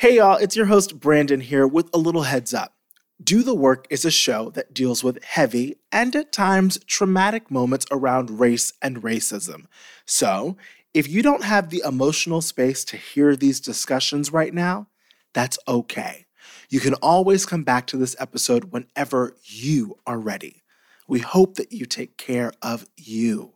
Hey, y'all, it's your host, Brandon, here with a little heads up. Do the Work is a show that deals with heavy and at times traumatic moments around race and racism. So, if you don't have the emotional space to hear these discussions right now, that's okay. You can always come back to this episode whenever you are ready. We hope that you take care of you.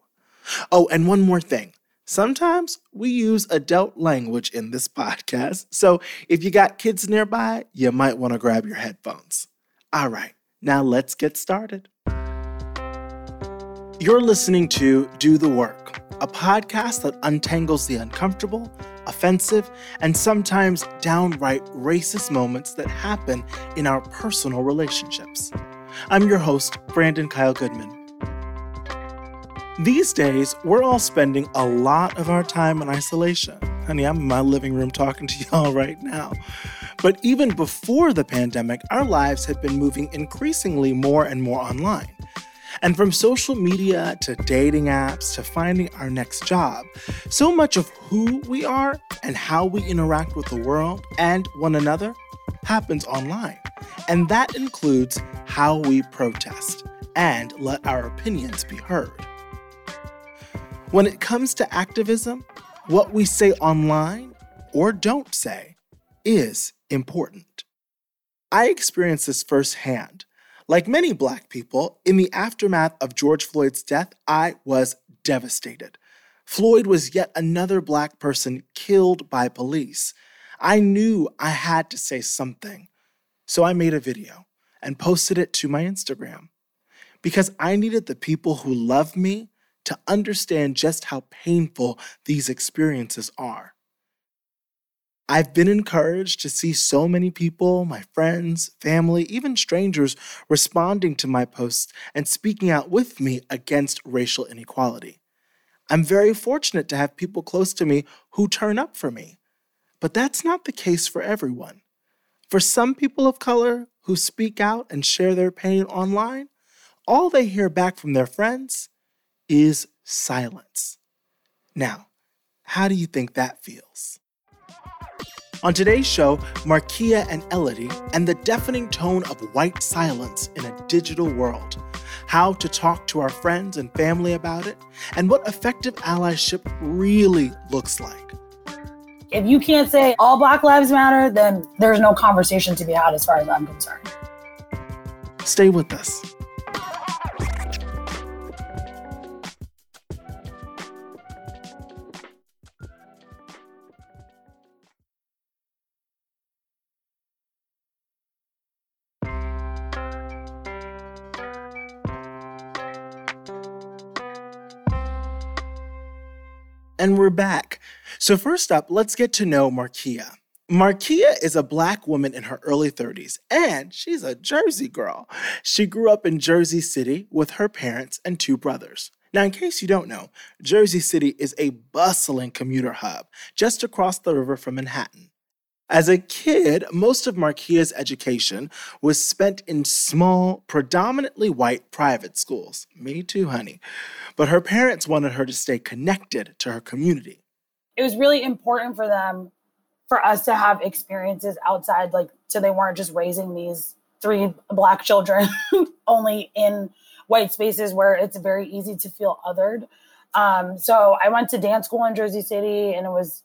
Oh, and one more thing. Sometimes we use adult language in this podcast, so if you got kids nearby, you might want to grab your headphones. All right, now let's get started. You're listening to Do the Work, a podcast that untangles the uncomfortable, offensive, and sometimes downright racist moments that happen in our personal relationships. I'm your host, Brandon Kyle Goodman. These days, we're all spending a lot of our time in isolation. Honey, I'm in my living room talking to y'all right now. But even before the pandemic, our lives had been moving increasingly more and more online. And from social media to dating apps to finding our next job, so much of who we are and how we interact with the world and one another happens online. And that includes how we protest and let our opinions be heard. When it comes to activism, what we say online or don't say is important. I experienced this firsthand. Like many Black people, in the aftermath of George Floyd's death, I was devastated. Floyd was yet another Black person killed by police. I knew I had to say something. So I made a video and posted it to my Instagram because I needed the people who love me to understand just how painful these experiences are. I've been encouraged to see so many people, my friends, family, even strangers, responding to my posts and speaking out with me against racial inequality. I'm very fortunate to have people close to me who turn up for me. But that's not the case for everyone. For some people of color who speak out and share their pain online, all they hear back from their friends is silence. Now, how do you think that feels? On today's show, Marquia and Elodie and the deafening tone of white silence in a digital world. How to talk to our friends and family about it, and what effective allyship really looks like. If you can't say all Black Lives Matter, then there's no conversation to be had as far as I'm concerned. Stay with us. And we're back. So, first up, let's get to know Marquia. Marquia is a black woman in her early 30s, and she's a Jersey girl. She grew up in Jersey City with her parents and two brothers. Now, in case you don't know, Jersey City is a bustling commuter hub just across the river from Manhattan. As a kid, most of Marquia's education was spent in small, predominantly white private schools. Me too, honey. But her parents wanted her to stay connected to her community. It was really important for them, for us to have experiences outside, like, so they weren't just raising these three black children only in white spaces where it's very easy to feel othered. Um, so I went to dance school in Jersey City and it was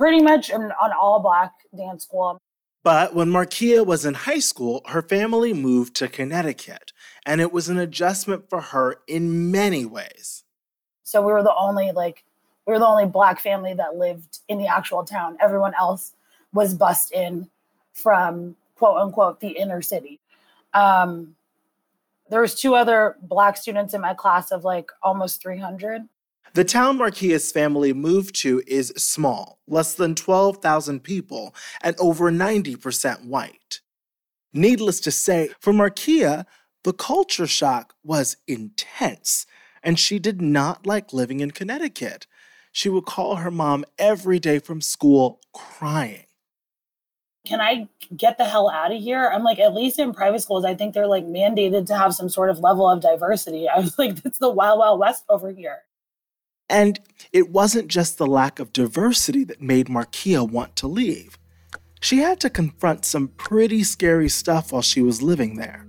pretty much an, an all black dance school. But when Marquia was in high school, her family moved to Connecticut, and it was an adjustment for her in many ways. So we were the only like we were the only black family that lived in the actual town. Everyone else was bussed in from quote unquote the inner city. Um, there was two other black students in my class of like almost 300 the town Marquia's family moved to is small, less than 12,000 people, and over 90% white. Needless to say, for Marquia, the culture shock was intense, and she did not like living in Connecticut. She would call her mom every day from school crying. Can I get the hell out of here? I'm like, at least in private schools, I think they're like mandated to have some sort of level of diversity. I was like, it's the wild, wild west over here. And it wasn't just the lack of diversity that made Marquia want to leave. She had to confront some pretty scary stuff while she was living there.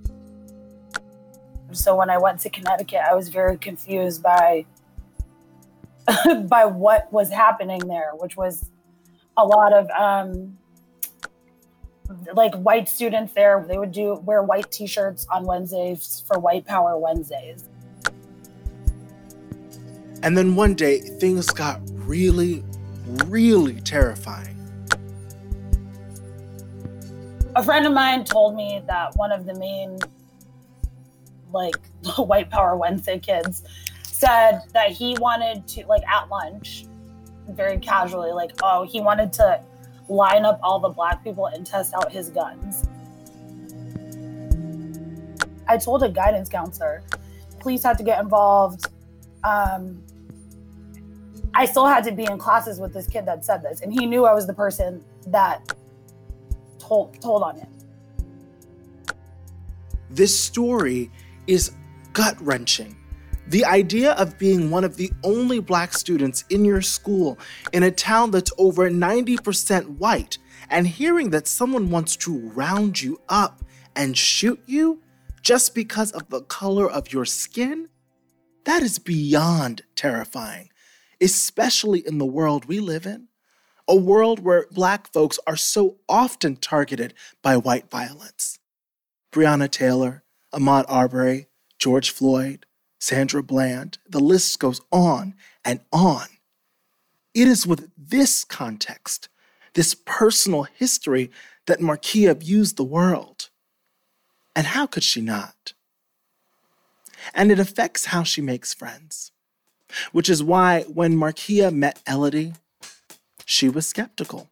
So when I went to Connecticut, I was very confused by by what was happening there, which was a lot of um, like white students there. They would do wear white T-shirts on Wednesdays for White Power Wednesdays. And then one day, things got really, really terrifying. A friend of mine told me that one of the main, like, White Power Wednesday kids said that he wanted to, like, at lunch, very casually, like, oh, he wanted to line up all the black people and test out his guns. I told a guidance counselor, police had to get involved. Um, I still had to be in classes with this kid that said this, and he knew I was the person that told told on him. This story is gut wrenching. The idea of being one of the only black students in your school in a town that's over 90% white and hearing that someone wants to round you up and shoot you just because of the color of your skin, that is beyond terrifying especially in the world we live in, a world where Black folks are so often targeted by white violence. Breonna Taylor, Ahmaud Arbery, George Floyd, Sandra Bland, the list goes on and on. It is with this context, this personal history, that Marquia views the world. And how could she not? And it affects how she makes friends which is why when Marquia met Elodie, she was skeptical.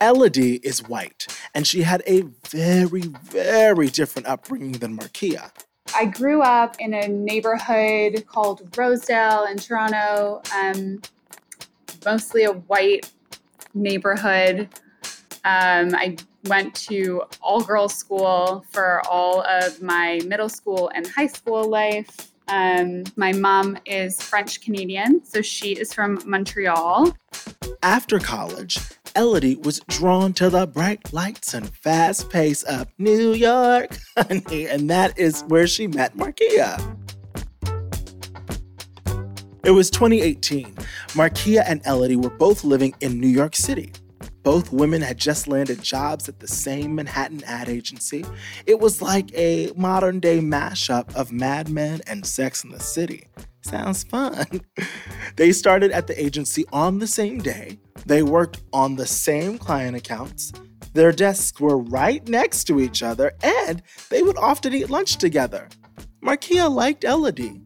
Elodie is white, and she had a very, very different upbringing than Marquia. I grew up in a neighborhood called Rosedale in Toronto, um, mostly a white neighborhood. Um, I went to all girls school for all of my middle school and high school life. Um, my mom is French Canadian, so she is from Montreal. After college, Elodie was drawn to the bright lights and fast pace of New York, honey, and that is where she met Marquia. It was 2018. Marquia and Elodie were both living in New York City. Both women had just landed jobs at the same Manhattan ad agency. It was like a modern day mashup of Mad Men and Sex in the City. Sounds fun. they started at the agency on the same day. They worked on the same client accounts. Their desks were right next to each other, and they would often eat lunch together. Marquia liked Elodie,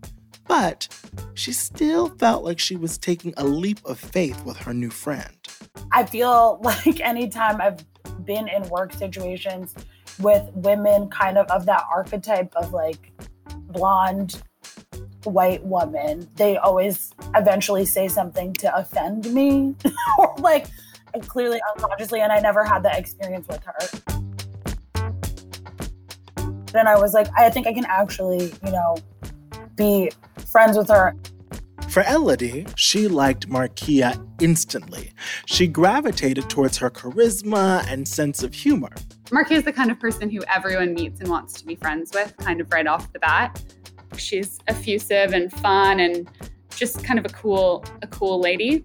but she still felt like she was taking a leap of faith with her new friend. I feel like anytime I've been in work situations with women kind of of that archetype of like blonde white woman, they always eventually say something to offend me or like clearly unconsciously and I never had that experience with her. And I was like, I think I can actually, you know, be friends with her. For Elodie, she liked Marquia instantly. She gravitated towards her charisma and sense of humor. Marquia is the kind of person who everyone meets and wants to be friends with, kind of right off the bat. She's effusive and fun and just kind of a cool a cool lady.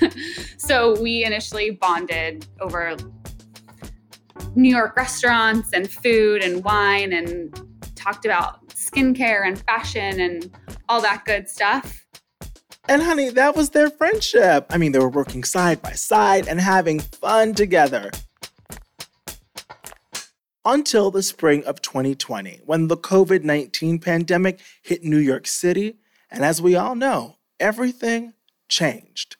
so we initially bonded over New York restaurants and food and wine and talked about skincare and fashion and all that good stuff. And honey, that was their friendship. I mean, they were working side by side and having fun together. Until the spring of 2020, when the COVID 19 pandemic hit New York City. And as we all know, everything changed.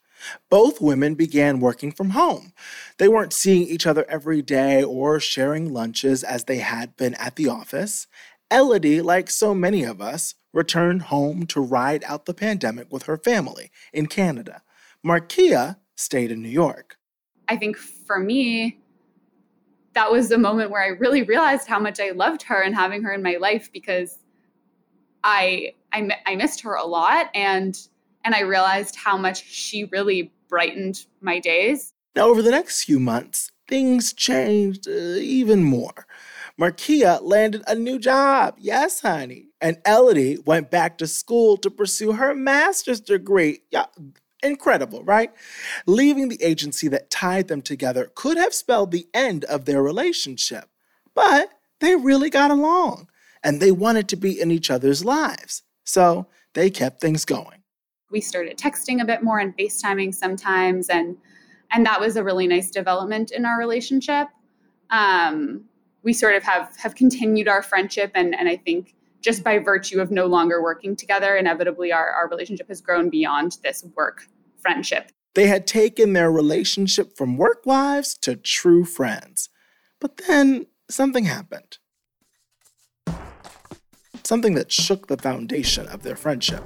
Both women began working from home. They weren't seeing each other every day or sharing lunches as they had been at the office. Elodie, like so many of us, returned home to ride out the pandemic with her family in Canada. Marquia stayed in New York. I think for me, that was the moment where I really realized how much I loved her and having her in my life because I I, I missed her a lot and and I realized how much she really brightened my days. Now, over the next few months, things changed uh, even more. Marquia landed a new job. Yes, honey. And Elodie went back to school to pursue her master's degree. Yeah, incredible, right? Leaving the agency that tied them together could have spelled the end of their relationship. But they really got along and they wanted to be in each other's lives. So they kept things going. We started texting a bit more and FaceTiming sometimes and and that was a really nice development in our relationship. Um, we sort of have have continued our friendship and and I think just by virtue of no longer working together, inevitably our, our relationship has grown beyond this work friendship. They had taken their relationship from work wives to true friends. But then something happened. Something that shook the foundation of their friendship.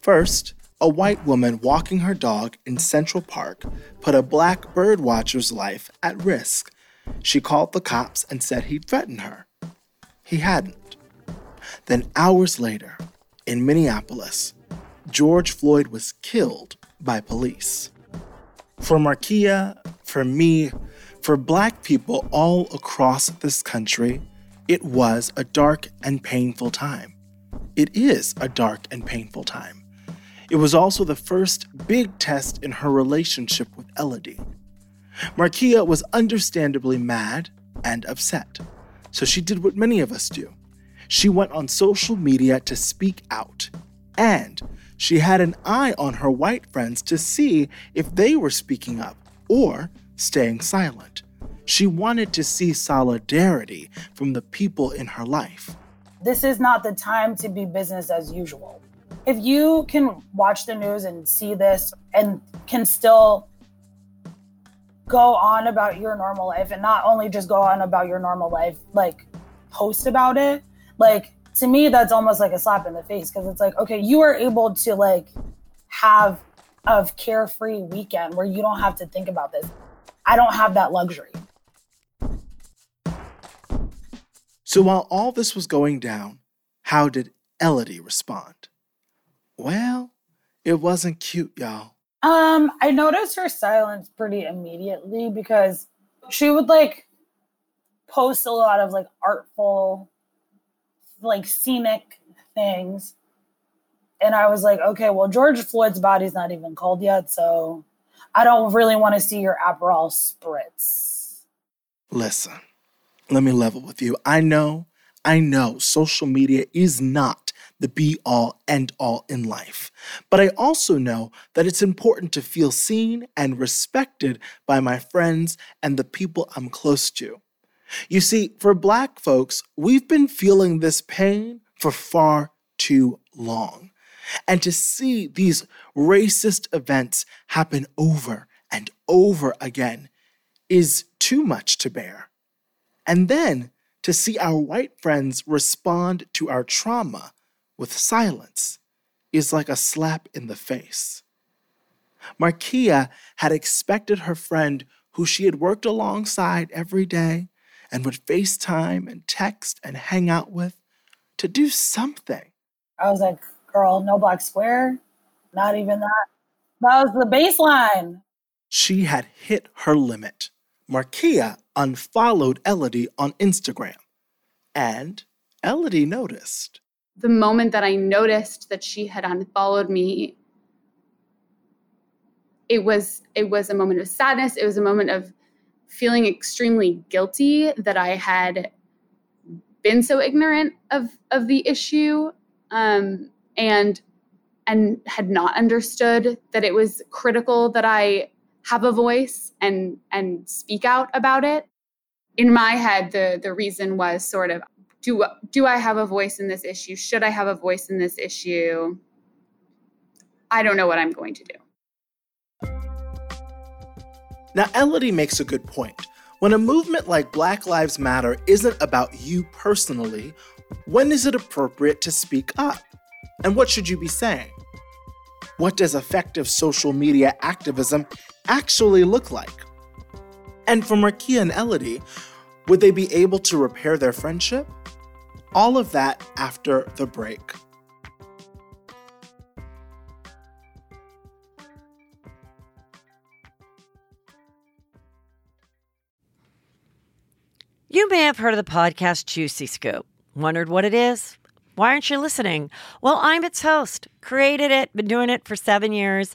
First, a white woman walking her dog in Central Park put a black birdwatcher's life at risk she called the cops and said he'd threatened her. He hadn't. Then, hours later, in Minneapolis, George Floyd was killed by police. For Marquia, for me, for black people all across this country, it was a dark and painful time. It is a dark and painful time. It was also the first big test in her relationship with Elodie. Marquia was understandably mad and upset, so she did what many of us do. She went on social media to speak out, and she had an eye on her white friends to see if they were speaking up or staying silent. She wanted to see solidarity from the people in her life. This is not the time to be business as usual. If you can watch the news and see this and can still go on about your normal life and not only just go on about your normal life, like post about it. Like to me, that's almost like a slap in the face because it's like, okay, you are able to like have a carefree weekend where you don't have to think about this. I don't have that luxury. So while all this was going down, how did Elodie respond? Well, it wasn't cute, y'all. Um, I noticed her silence pretty immediately because she would like post a lot of like artful, like scenic things. And I was like, okay, well, George Floyd's body's not even cold yet, so I don't really want to see your Aperol spritz. Listen, let me level with you. I know, I know social media is not the be all end all in life. But I also know that it's important to feel seen and respected by my friends and the people I'm close to. You see, for Black folks, we've been feeling this pain for far too long. And to see these racist events happen over and over again is too much to bear. And then to see our white friends respond to our trauma with silence is like a slap in the face. Marquia had expected her friend, who she had worked alongside every day and would FaceTime and text and hang out with, to do something. I was like, girl, no black square, not even that. That was the baseline. She had hit her limit. Marquia unfollowed Elodie on Instagram, and Elodie noticed the moment that I noticed that she had unfollowed me, it was it was a moment of sadness. It was a moment of feeling extremely guilty that I had been so ignorant of of the issue um, and and had not understood that it was critical that I have a voice and and speak out about it. In my head, the the reason was sort of do do I have a voice in this issue? Should I have a voice in this issue? I don't know what I'm going to do. Now, Elodie makes a good point. When a movement like Black Lives Matter isn't about you personally, when is it appropriate to speak up? And what should you be saying? What does effective social media activism actually look like? And for Marquia and Elodie, would they be able to repair their friendship? All of that after the break. You may have heard of the podcast Juicy Scoop. Wondered what it is? Why aren't you listening? Well, I'm its host, created it, been doing it for seven years.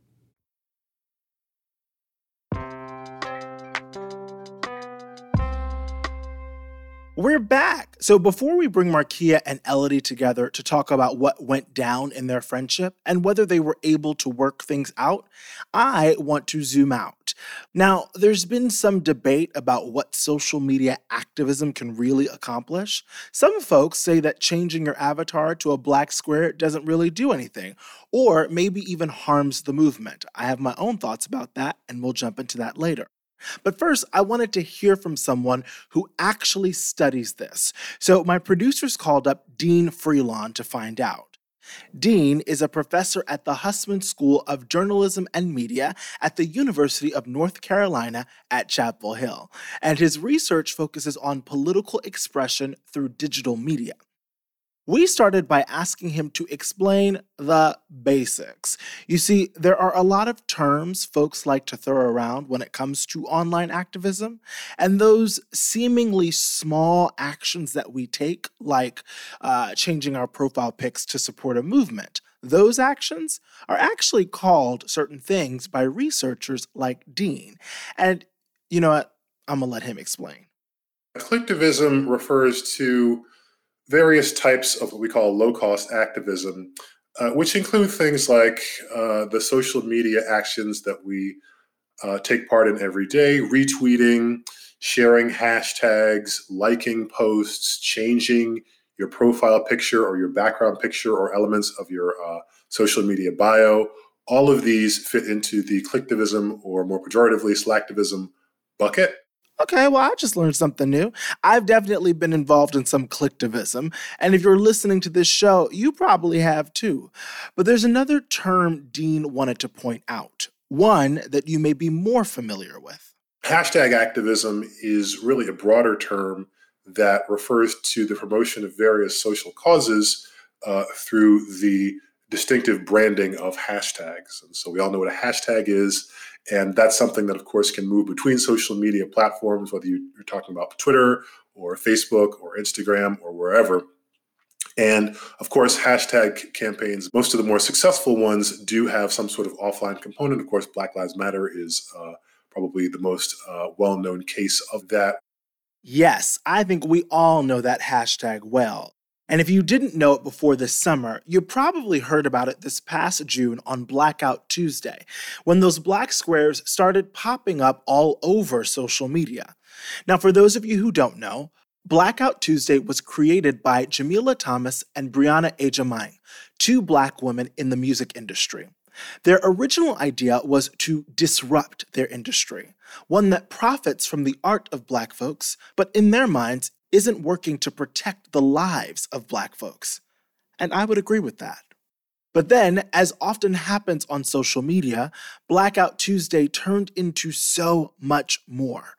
We're back. So before we bring Marquia and Elodie together to talk about what went down in their friendship and whether they were able to work things out, I want to zoom out. Now, there's been some debate about what social media activism can really accomplish. Some folks say that changing your avatar to a black square doesn't really do anything, or maybe even harms the movement. I have my own thoughts about that, and we'll jump into that later. But first, I wanted to hear from someone who actually studies this. So my producers called up Dean Freelon to find out. Dean is a professor at the Hussman School of Journalism and Media at the University of North Carolina at Chapel Hill, and his research focuses on political expression through digital media. We started by asking him to explain the basics. You see, there are a lot of terms folks like to throw around when it comes to online activism, and those seemingly small actions that we take, like uh, changing our profile pics to support a movement, those actions are actually called certain things by researchers like Dean. And you know what? I'm gonna let him explain. Clicktivism refers to various types of what we call low cost activism, uh, which include things like uh, the social media actions that we uh, take part in every day, retweeting, sharing hashtags, liking posts, changing your profile picture or your background picture or elements of your uh, social media bio. All of these fit into the clicktivism or more pejoratively slacktivism bucket. Okay, well, I just learned something new. I've definitely been involved in some clicktivism, and if you're listening to this show, you probably have too. But there's another term Dean wanted to point out, one that you may be more familiar with. Hashtag activism is really a broader term that refers to the promotion of various social causes uh, through the distinctive branding of hashtags. And so we all know what a hashtag is. And that's something that, of course, can move between social media platforms, whether you're talking about Twitter or Facebook or Instagram or wherever. And of course, hashtag campaigns, most of the more successful ones do have some sort of offline component. Of course, Black Lives Matter is uh, probably the most uh, well known case of that. Yes, I think we all know that hashtag well. And if you didn't know it before this summer, you probably heard about it this past June on Blackout Tuesday, when those black squares started popping up all over social media. Now, for those of you who don't know, Blackout Tuesday was created by Jamila Thomas and Brianna Agyemang, two black women in the music industry. Their original idea was to disrupt their industry, one that profits from the art of black folks, but in their minds isn't working to protect the lives of Black folks. And I would agree with that. But then, as often happens on social media, Blackout Tuesday turned into so much more.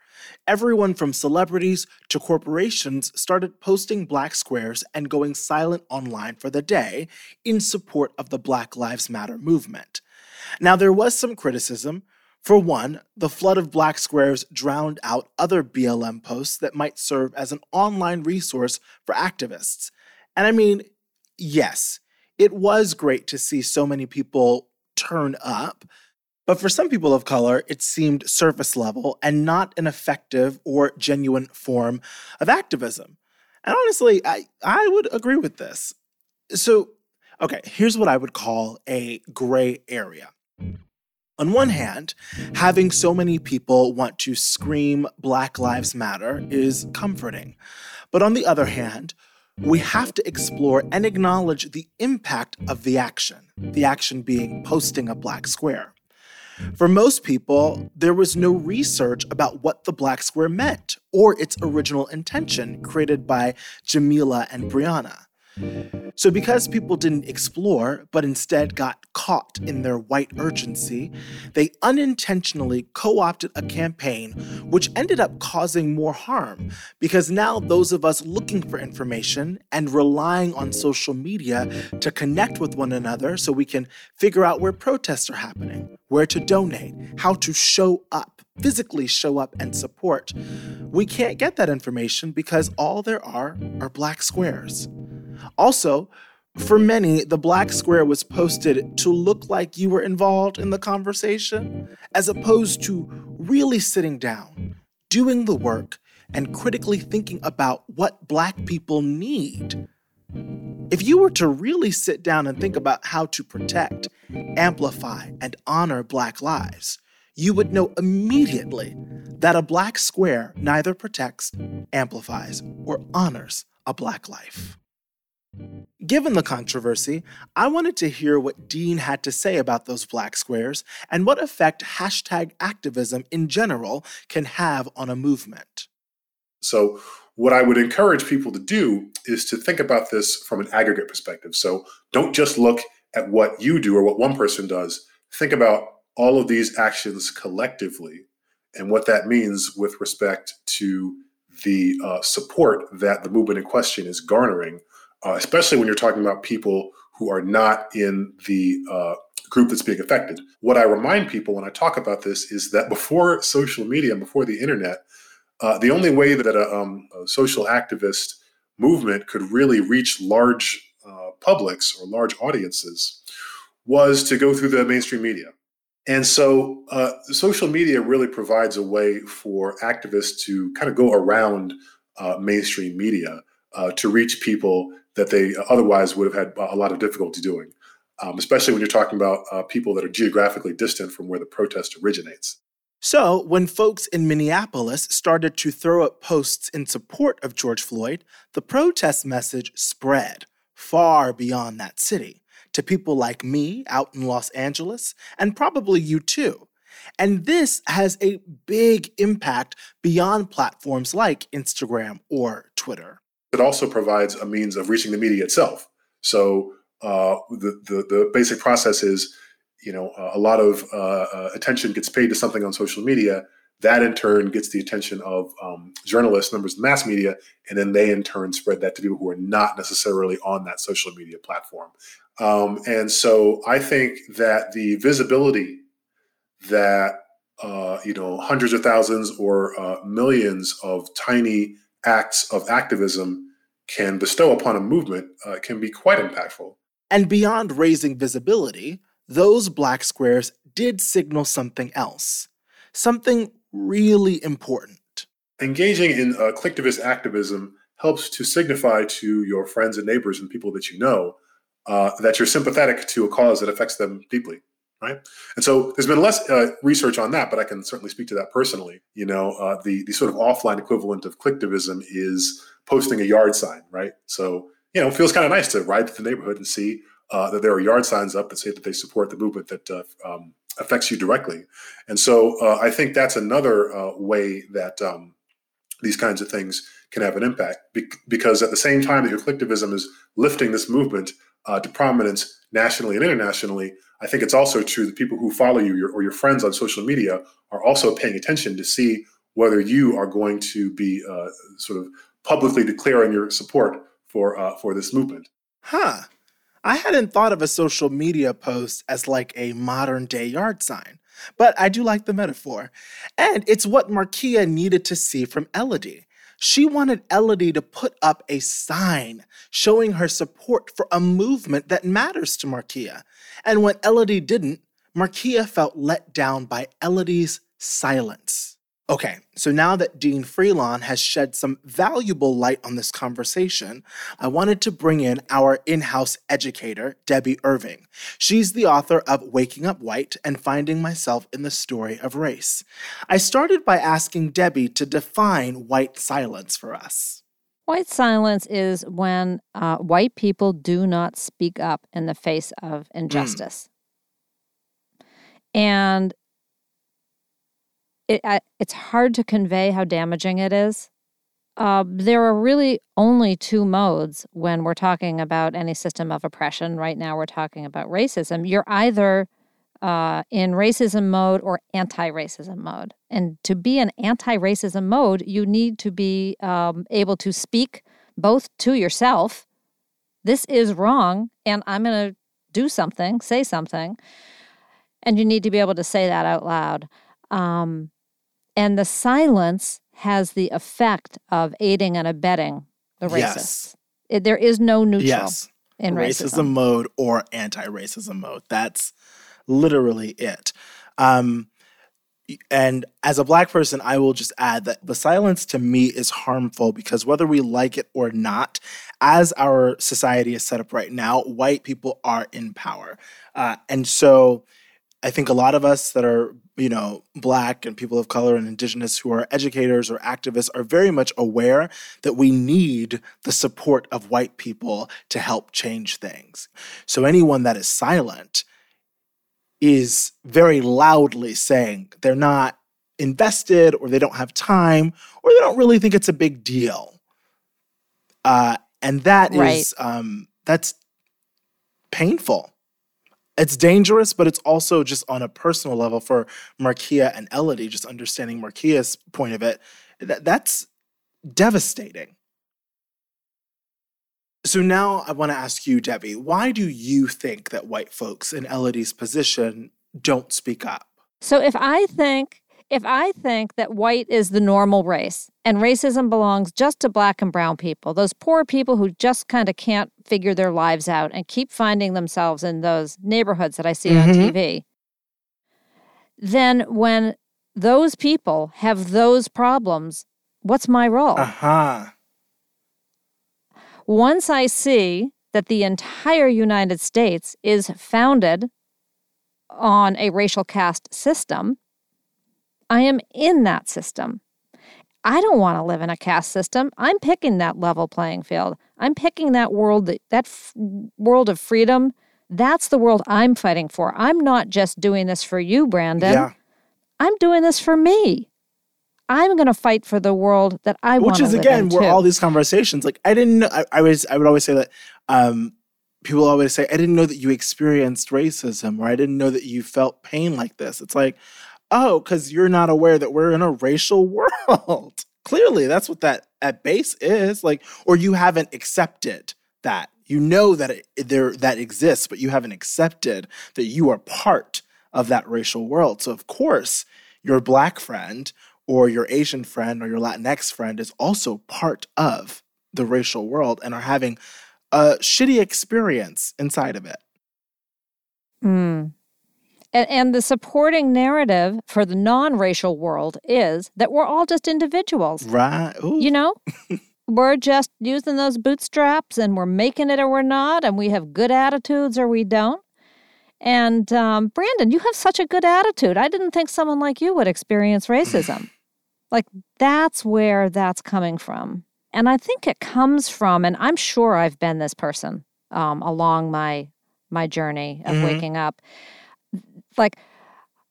Everyone from celebrities to corporations started posting black squares and going silent online for the day in support of the Black Lives Matter movement. Now, there was some criticism, for one, the flood of black squares drowned out other BLM posts that might serve as an online resource for activists. And I mean, yes, it was great to see so many people turn up, but for some people of color, it seemed surface level and not an effective or genuine form of activism. And honestly, I, I would agree with this. So, okay, here's what I would call a gray area. On one mm-hmm. hand, having so many people want to scream Black Lives Matter is comforting. But on the other hand, we have to explore and acknowledge the impact of the action, the action being posting a black square. For most people, there was no research about what the black square meant or its original intention created by Jamila and Brianna. So, because people didn't explore, but instead got caught in their white urgency, they unintentionally co opted a campaign which ended up causing more harm. Because now, those of us looking for information and relying on social media to connect with one another so we can figure out where protests are happening, where to donate, how to show up, physically show up and support, we can't get that information because all there are are black squares. Also, for many, the black square was posted to look like you were involved in the conversation, as opposed to really sitting down, doing the work, and critically thinking about what black people need. If you were to really sit down and think about how to protect, amplify, and honor black lives, you would know immediately that a black square neither protects, amplifies, or honors a black life. Given the controversy, I wanted to hear what Dean had to say about those black squares and what effect hashtag activism in general can have on a movement. So, what I would encourage people to do is to think about this from an aggregate perspective. So, don't just look at what you do or what one person does. Think about all of these actions collectively and what that means with respect to the uh, support that the movement in question is garnering uh, especially when you're talking about people who are not in the uh, group that's being affected. What I remind people when I talk about this is that before social media and before the internet, uh, the only way that a, um, a, social activist movement could really reach large uh, publics or large audiences was to go through the mainstream media. And so uh, social media really provides a way for activists to kind of go around uh, mainstream media to reach people that they otherwise would have had a lot of difficulty doing, um, especially when you're talking about uh, people that are geographically distant from where the protest originates. So, when folks in Minneapolis started to throw up posts in support of George Floyd, the protest message spread far beyond that city to people like me out in Los Angeles, and probably you too. And this has a big impact beyond platforms like Instagram or Twitter it also provides a means of reaching the media itself. So uh, the, the, the basic process is, you know, a lot of uh, uh, attention gets paid to something on social media. That in turn gets the attention of um, journalists, members of the mass media, and then they in turn spread that to people who are not necessarily on that social media platform. Um, and so I think that the visibility that uh, you know hundreds of thousands or uh, millions of tiny acts of activism can bestow upon a movement uh, can be quite impactful. And beyond raising visibility, those black squares did signal something else, something really important. Engaging in uh, clicktivist activism helps to signify to your friends and neighbors and people that you know uh, that you're sympathetic to a cause that affects them deeply right? And so there's been less uh, research on that, but I can certainly speak to that personally. You know, uh, the the sort of offline equivalent of clicktivism is posting a yard sign, right? So you know, it feels kind of nice to ride through the neighborhood and see uh, that there are yard signs up that say that they support the movement that uh, um, affects you directly. And so uh, I think that's another uh, way that um, these kinds of things can have an impact Be- because at the same time that your clicktivism is lifting this movement to prominence nationally and internationally, I think it's also true that people who follow you or your friends on social media are also paying attention to see whether you are going to be uh, sort of publicly declaring your support for uh, for this movement. Huh. I hadn't thought of a social media post as like a modern day yard sign, but I do like the metaphor. And it's what Marquia needed to see from Elodie. She wanted Elodie to put up a sign showing her support for a movement that matters to Marquia. And when Elodie didn't, Marquia felt let down by Elodie's silence. Okay, so now that Dean Freelon has shed some valuable light on this conversation, I wanted to bring in our in house educator, Debbie Irving. She's the author of Waking Up White and Finding Myself in the Story of Race. I started by asking Debbie to define white silence for us. White silence is when uh, white people do not speak up in the face of injustice. Mm. And it, it's hard to convey how damaging it is. Uh, there are really only two modes when we're talking about any system of oppression. Right now, we're talking about racism. You're either uh, in racism mode or anti racism mode. And to be in anti racism mode, you need to be um, able to speak both to yourself, this is wrong, and I'm going to do something, say something. And you need to be able to say that out loud. Um, and the silence has the effect of aiding and abetting the racists. Yes. It, there is no neutral yes. in racism. racism mode or anti-racism mode. That's literally it. Um, and as a black person, I will just add that the silence to me is harmful because whether we like it or not, as our society is set up right now, white people are in power. Uh, and so I think a lot of us that are, you know, black and people of color and indigenous who are educators or activists are very much aware that we need the support of white people to help change things. So anyone that is silent is very loudly saying they're not invested or they don't have time or they don't really think it's a big deal. Uh, and that right. is um, that's painful it's dangerous, but it's also just on a personal level for Marquia and Elodie, just understanding Marquia's point of it. That, that's devastating. So now I want to ask you, Debbie, why do you think that white folks in Elodie's position don't speak up? So if I think if I think that white is the normal race and racism belongs just to black and brown people, those poor people who just kind of can't figure their lives out and keep finding themselves in those neighborhoods that I see mm-hmm. on TV, then when those people have those problems, what's my role? Uh-huh. Once I see that the entire United States is founded on a racial caste system, I am in that system. I don't want to live in a caste system. I'm picking that level playing field. I'm picking that world that, that f- world of freedom. That's the world I'm fighting for. I'm not just doing this for you, Brandon. Yeah. I'm doing this for me. I'm going to fight for the world that I want. Which is again where all these conversations. Like I didn't know. I, I was. I would always say that. Um, people always say, "I didn't know that you experienced racism," or "I didn't know that you felt pain like this." It's like, oh, because you're not aware that we're in a racial world. Clearly, that's what that at base is like, or you haven't accepted that. You know that it, there that exists, but you haven't accepted that you are part of that racial world. So of course, your black friend or your Asian friend or your Latinx friend is also part of the racial world and are having a shitty experience inside of it. Mm. And, and the supporting narrative for the non racial world is that we're all just individuals. Right. Ooh. You know? we're just using those bootstraps and we're making it or we're not, and we have good attitudes or we don't. And um, Brandon, you have such a good attitude. I didn't think someone like you would experience racism. like, that's where that's coming from. And I think it comes from, and I'm sure I've been this person um, along my my journey of mm-hmm. waking up like,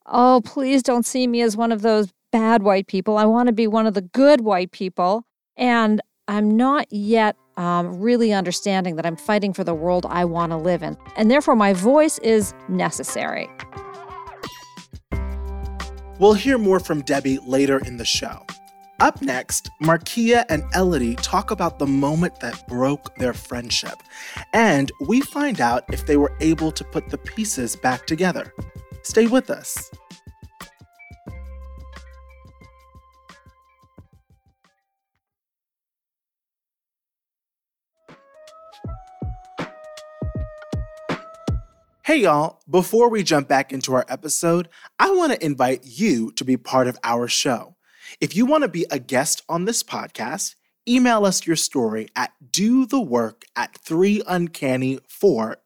oh, please don't see me as one of those bad white people. I want to be one of the good white people. And I'm not yet um, really understanding that I'm fighting for the world I want to live in. And therefore, my voice is necessary. We'll hear more from Debbie later in the show. Up next, Marquia and Elodie talk about the moment that broke their friendship, and we find out if they were able to put the pieces back together. Stay with us. Hey y'all, before we jump back into our episode, I want to invite you to be part of our show. If you want to be a guest on this podcast, email us your story at do the work at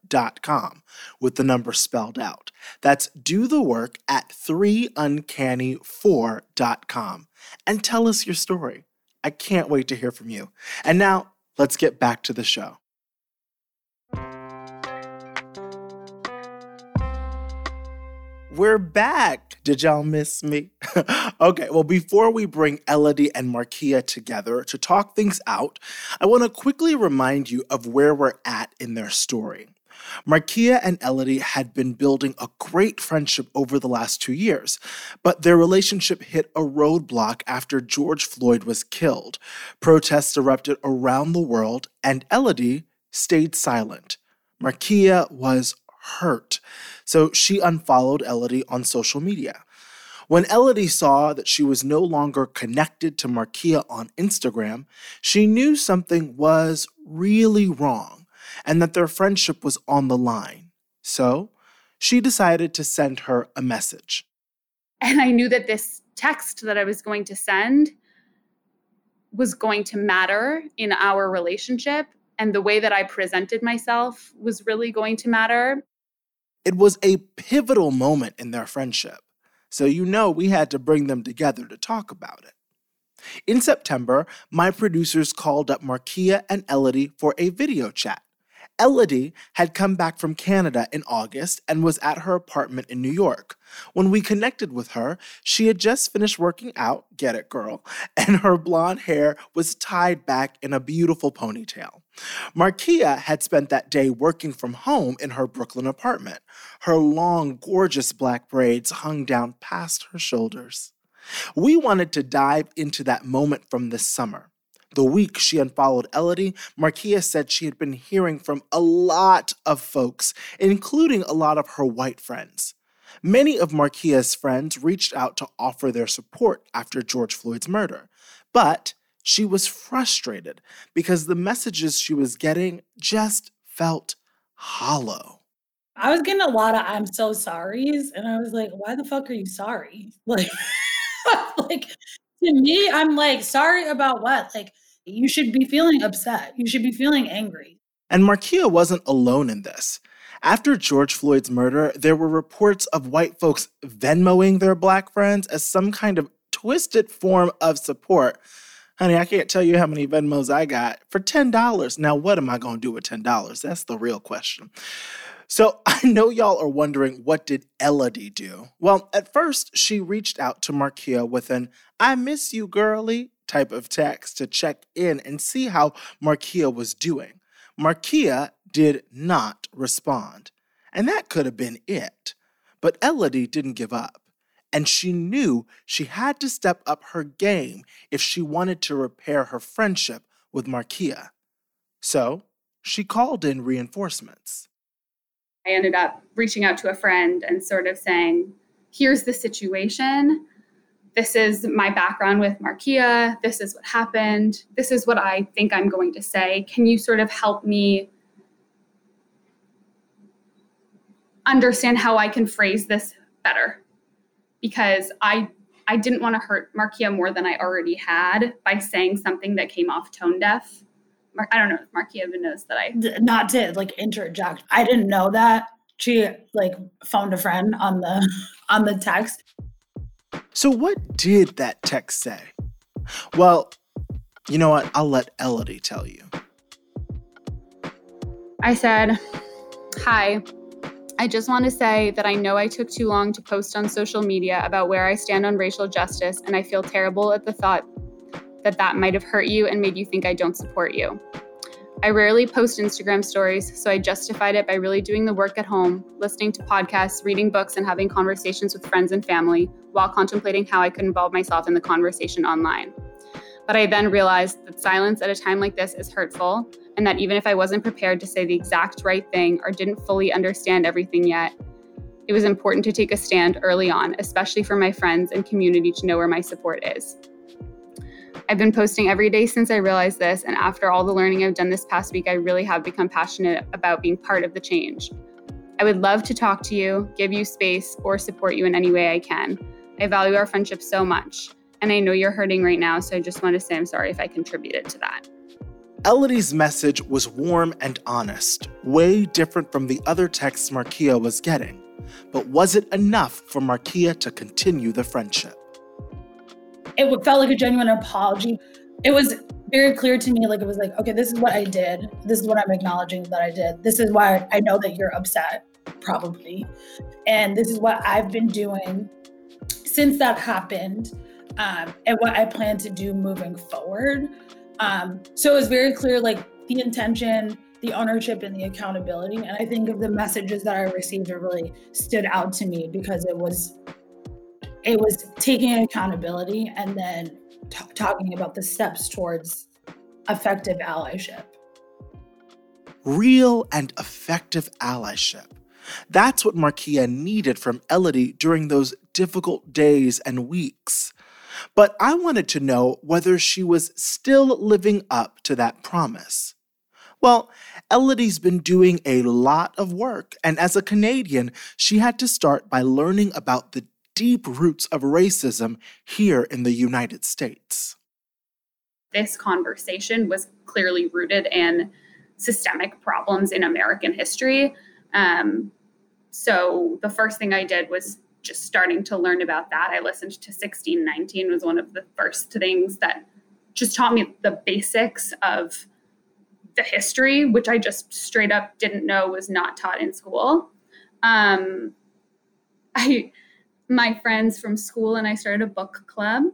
3uncanny4.com with the number spelled out. That's do the work at 3uncanny4.com and tell us your story. I can't wait to hear from you. And now, let's get back to the show. We're back. Did y'all miss me? okay, well, before we bring Elodie and Marquia together to talk things out, I want to quickly remind you of where we're at in their story. Marquia and Elodie had been building a great friendship over the last two years, but their relationship hit a roadblock after George Floyd was killed. Protests erupted around the world, and Elodie stayed silent. Marquia was hurt. So she unfollowed Elodie on social media. When Elodie saw that she was no longer connected to Marquia on Instagram, she knew something was really wrong and that their friendship was on the line. So she decided to send her a message. And I knew that this text that I was going to send was going to matter in our relationship. And the way that I presented myself was really going to matter. It was a pivotal moment in their friendship, so you know we had to bring them together to talk about it. In September, my producers called up Marquia and Elodie for a video chat. Elodie had come back from Canada in August and was at her apartment in New York. When we connected with her, she had just finished working out, get it, girl, and her blonde hair was tied back in a beautiful ponytail. Marquia had spent that day working from home in her Brooklyn apartment. Her long, gorgeous black braids hung down past her shoulders. We wanted to dive into that moment from this summer. The week she unfollowed Elodie, Marquia said she had been hearing from a lot of folks, including a lot of her white friends. Many of Marquia's friends reached out to offer their support after George Floyd's murder, but she was frustrated because the messages she was getting just felt hollow. I was getting a lot of I'm so sorries, and I was like, why the fuck are you sorry? Like, like to me, I'm like, sorry about what? Like, you should be feeling upset. You should be feeling angry. And Marquia wasn't alone in this. After George Floyd's murder, there were reports of white folks Venmoing their black friends as some kind of twisted form of support. Honey, I can't tell you how many Venmos I got for $10. Now, what am I going to do with $10? That's the real question. So I know y'all are wondering what did Elodie do? Well, at first, she reached out to Marquia with an I miss you, girly type of text to check in and see how Marquia was doing. Marquia did not respond. And that could have been it. But Elodie didn't give up. And she knew she had to step up her game if she wanted to repair her friendship with Marquia. So she called in reinforcements. I ended up reaching out to a friend and sort of saying, here's the situation this is my background with Marquia. This is what happened. This is what I think I'm going to say. Can you sort of help me understand how I can phrase this better? Because I I didn't want to hurt Marquia more than I already had by saying something that came off tone deaf. Mar- I don't know if Marquia even knows that I not to like interject. I didn't know that she like phoned a friend on the on the text so, what did that text say? Well, you know what? I'll let Elodie tell you. I said, Hi, I just want to say that I know I took too long to post on social media about where I stand on racial justice, and I feel terrible at the thought that that might have hurt you and made you think I don't support you. I rarely post Instagram stories, so I justified it by really doing the work at home, listening to podcasts, reading books, and having conversations with friends and family while contemplating how I could involve myself in the conversation online. But I then realized that silence at a time like this is hurtful, and that even if I wasn't prepared to say the exact right thing or didn't fully understand everything yet, it was important to take a stand early on, especially for my friends and community to know where my support is. I've been posting every day since I realized this, and after all the learning I've done this past week, I really have become passionate about being part of the change. I would love to talk to you, give you space, or support you in any way I can. I value our friendship so much, and I know you're hurting right now, so I just want to say I'm sorry if I contributed to that. Elodie's message was warm and honest, way different from the other texts Marquia was getting. But was it enough for Marquia to continue the friendship? It felt like a genuine apology. It was very clear to me like it was like okay this is what i did. This is what i'm acknowledging that i did. This is why i know that you're upset probably. And this is what i've been doing since that happened um, and what i plan to do moving forward. Um, so it was very clear like the intention the ownership and the accountability. And i think of the messages that i received it really stood out to me because it was it was taking accountability and then t- talking about the steps towards effective allyship. Real and effective allyship. That's what Marquia needed from Elodie during those difficult days and weeks. But I wanted to know whether she was still living up to that promise. Well, Elodie's been doing a lot of work, and as a Canadian, she had to start by learning about the deep roots of racism here in the United States. This conversation was clearly rooted in systemic problems in American history. Um, so the first thing I did was just starting to learn about that. I listened to 1619 was one of the first things that just taught me the basics of the history, which I just straight up didn't know was not taught in school. Um, I my friends from school and I started a book club.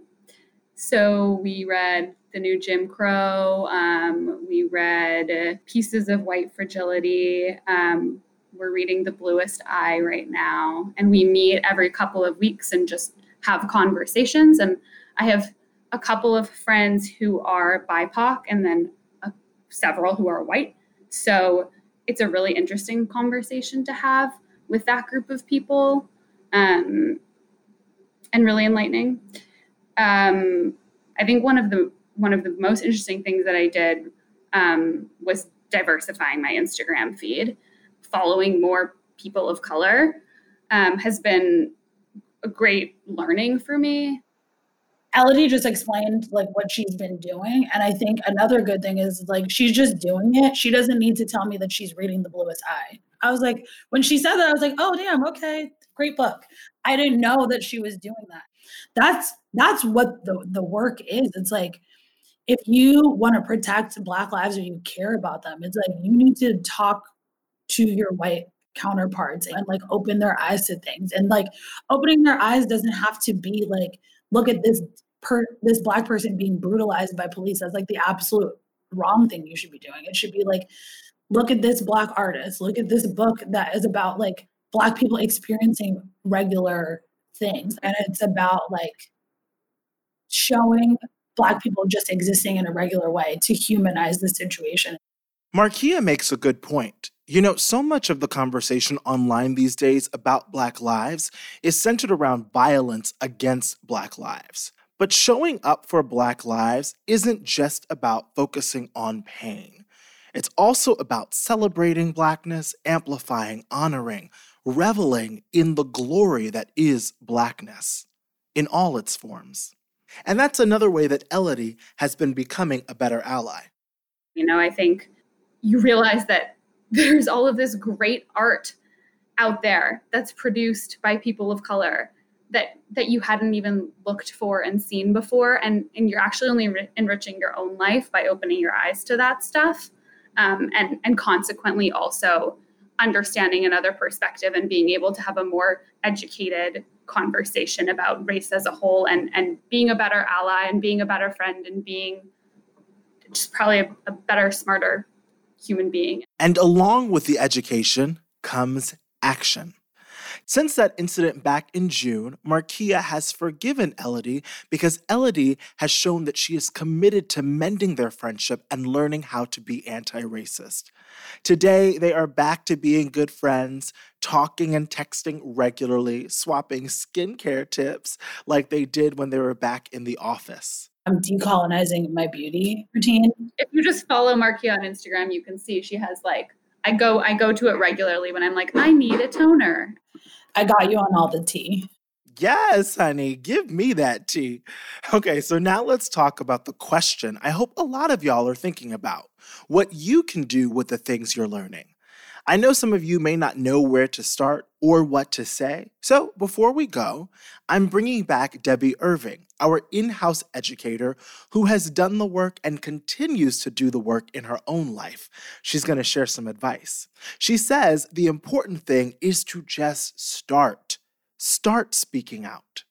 So we read The New Jim Crow, um, we read Pieces of White Fragility. Um, we're reading The Bluest Eye right now. And we meet every couple of weeks and just have conversations. And I have a couple of friends who are BIPOC and then uh, several who are white. So it's a really interesting conversation to have with that group of people um, and really enlightening. Um, I think one of the one of the most interesting things that I did um, was diversifying my Instagram feed. Following more people of color um, has been a great learning for me. Elodie just explained like what she's been doing. And I think another good thing is like she's just doing it. She doesn't need to tell me that she's reading The Bluest Eye. I was like, when she said that, I was like, oh damn, okay great book. I didn't know that she was doing that. That's that's what the the work is. It's like if you want to protect black lives or you care about them, it's like you need to talk to your white counterparts and like open their eyes to things. And like opening their eyes doesn't have to be like look at this per this black person being brutalized by police. That's like the absolute wrong thing you should be doing. It should be like look at this black artist, look at this book that is about like black people experiencing regular things. And it's about like showing black people just existing in a regular way to humanize the situation. Marquia makes a good point. You know so much of the conversation online these days about black lives is centered around violence against black lives. But showing up for black lives isn't just about focusing on pain. It's also about celebrating blackness amplifying honoring reveling in the glory that is blackness in all its forms. And that's another way that Elodie has been becoming a better ally. You know, I think you realize that there's all of this great art out there that's produced by people of color that that you hadn't even looked for and seen before and and you're actually only re- enriching your own life by opening your eyes to that stuff um, and and consequently also understanding another perspective and being able to have a more educated conversation about race as a whole and and being a better ally and being a better friend and being just probably a, a better smarter human being. And along with the education comes action since that incident back in June, Marquia has forgiven Elodie because Elodie has shown that she is committed to mending their friendship and learning how to be anti racist. Today, they are back to being good friends, talking and texting regularly, swapping skincare tips like they did when they were back in the office. I'm decolonizing my beauty routine. If you just follow Marquia on Instagram, you can see she has like I go I go to it regularly when I'm like I need a toner. I got you on all the tea. Yes, honey, give me that tea. Okay, so now let's talk about the question I hope a lot of y'all are thinking about what you can do with the things you're learning. I know some of you may not know where to start or what to say. So before we go, I'm bringing back Debbie Irving, our in house educator who has done the work and continues to do the work in her own life. She's going to share some advice. She says the important thing is to just start. Start speaking out.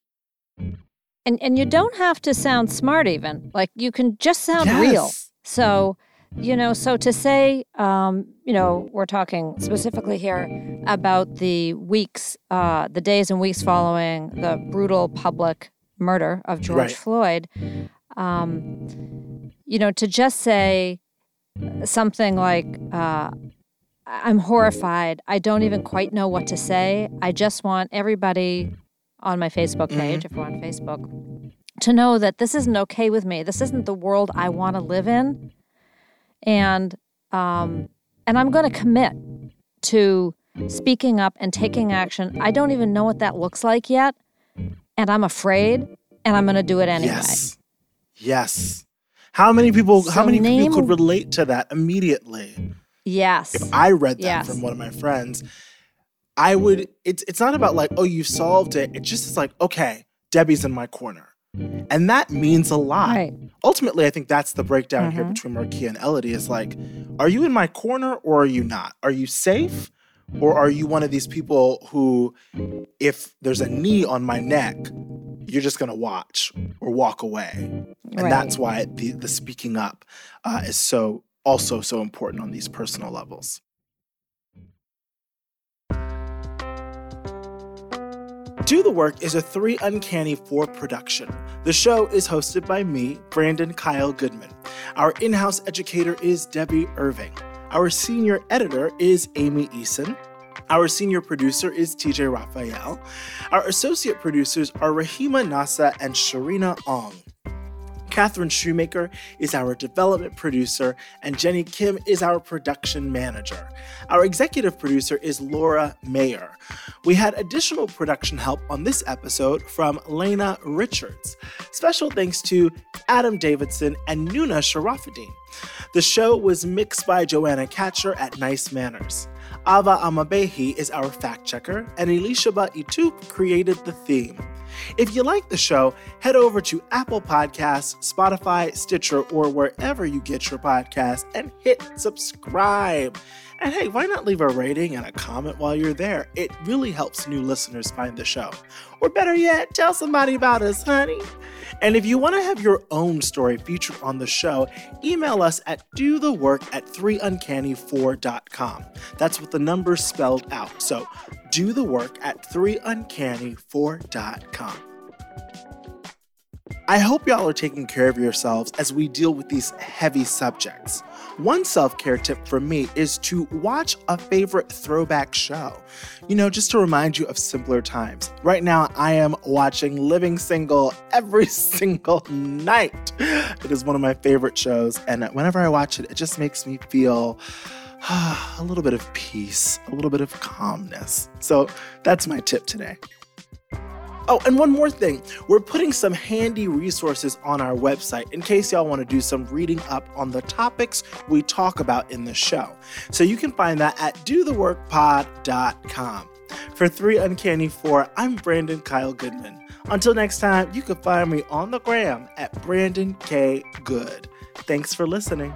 And and you don't have to sound smart even. Like you can just sound real. Yes. So, you know, so to say, um, you know, we're talking specifically here about the weeks, uh, the days and weeks following the brutal public murder of George Right. Floyd. Um, you know, to just say something like, uh, I'm horrified. I don't even quite know what to say. I just want everybody on my Facebook page, if we're on Facebook, to know that this isn't okay with me. This isn't the world I want to live in, and um, and I'm going to commit to speaking up and taking action. I don't even know what that looks like yet, and I'm afraid, and I'm going to do it anyway. Yes. Yes. How many people how So many people could relate to that immediately? Yes. If I read that Yes. from one of my friends, I would it's it's not about like, oh, you solved it. It just is like, okay, Debbie's in my corner. And that means a lot. Right. Ultimately, I think that's the breakdown here Mhm. between Marquia and Elodie is like, are you in my corner or are you not? Are you safe? Or are you one of these people who, if there's a knee on my neck, you're just gonna watch or walk away? And Right. that's why the, the speaking up uh, is so also so important on these personal levels. Do the Work is a three uncanny four production. The show is hosted by me, Brandon Kyle Goodman. Our in house educator is Debbie Irving. Our senior editor is Amy Eason. Our senior producer is TJ Raphael. Our associate producers are Rahima Nasa and Sharina Ong. Catherine Shoemaker is our development producer, and Jenny Kim is our production manager. Our executive producer is Laura Mayer. We had additional production help on this episode from Lena Richards. Special thanks to Adam Davidson and Nuna Sharafuddin. The show was mixed by Joanna Catcher at Nice Manners. Ava Amabehi is our fact checker, and Elishaba Itup created the theme. If you like the show, head over to Apple Podcasts, Spotify, Stitcher, or wherever you get your podcasts and hit subscribe. And hey, why not leave a rating and a comment while you're there? It really helps new listeners find the show. Or better yet, tell somebody about us, honey. And if you want to have your own story featured on the show, email us at dothework at 3uncanny4.com. That's with the numbers spelled out. So do the work at 3uncanny4.com. I hope y'all are taking care of yourselves as we deal with these heavy subjects. One self care tip for me is to watch a favorite throwback show. You know, just to remind you of simpler times. Right now, I am watching Living Single every single night. It is one of my favorite shows, and whenever I watch it, it just makes me feel a little bit of peace, a little bit of calmness. So that's my tip today. Oh, and one more thing. We're putting some handy resources on our website in case y'all want to do some reading up on the topics we talk about in the show. So you can find that at dotheworkpod.com. For 3 Uncanny 4, I'm Brandon Kyle Goodman. Until next time, you can find me on the gram at Brandon K. Good. Thanks for listening.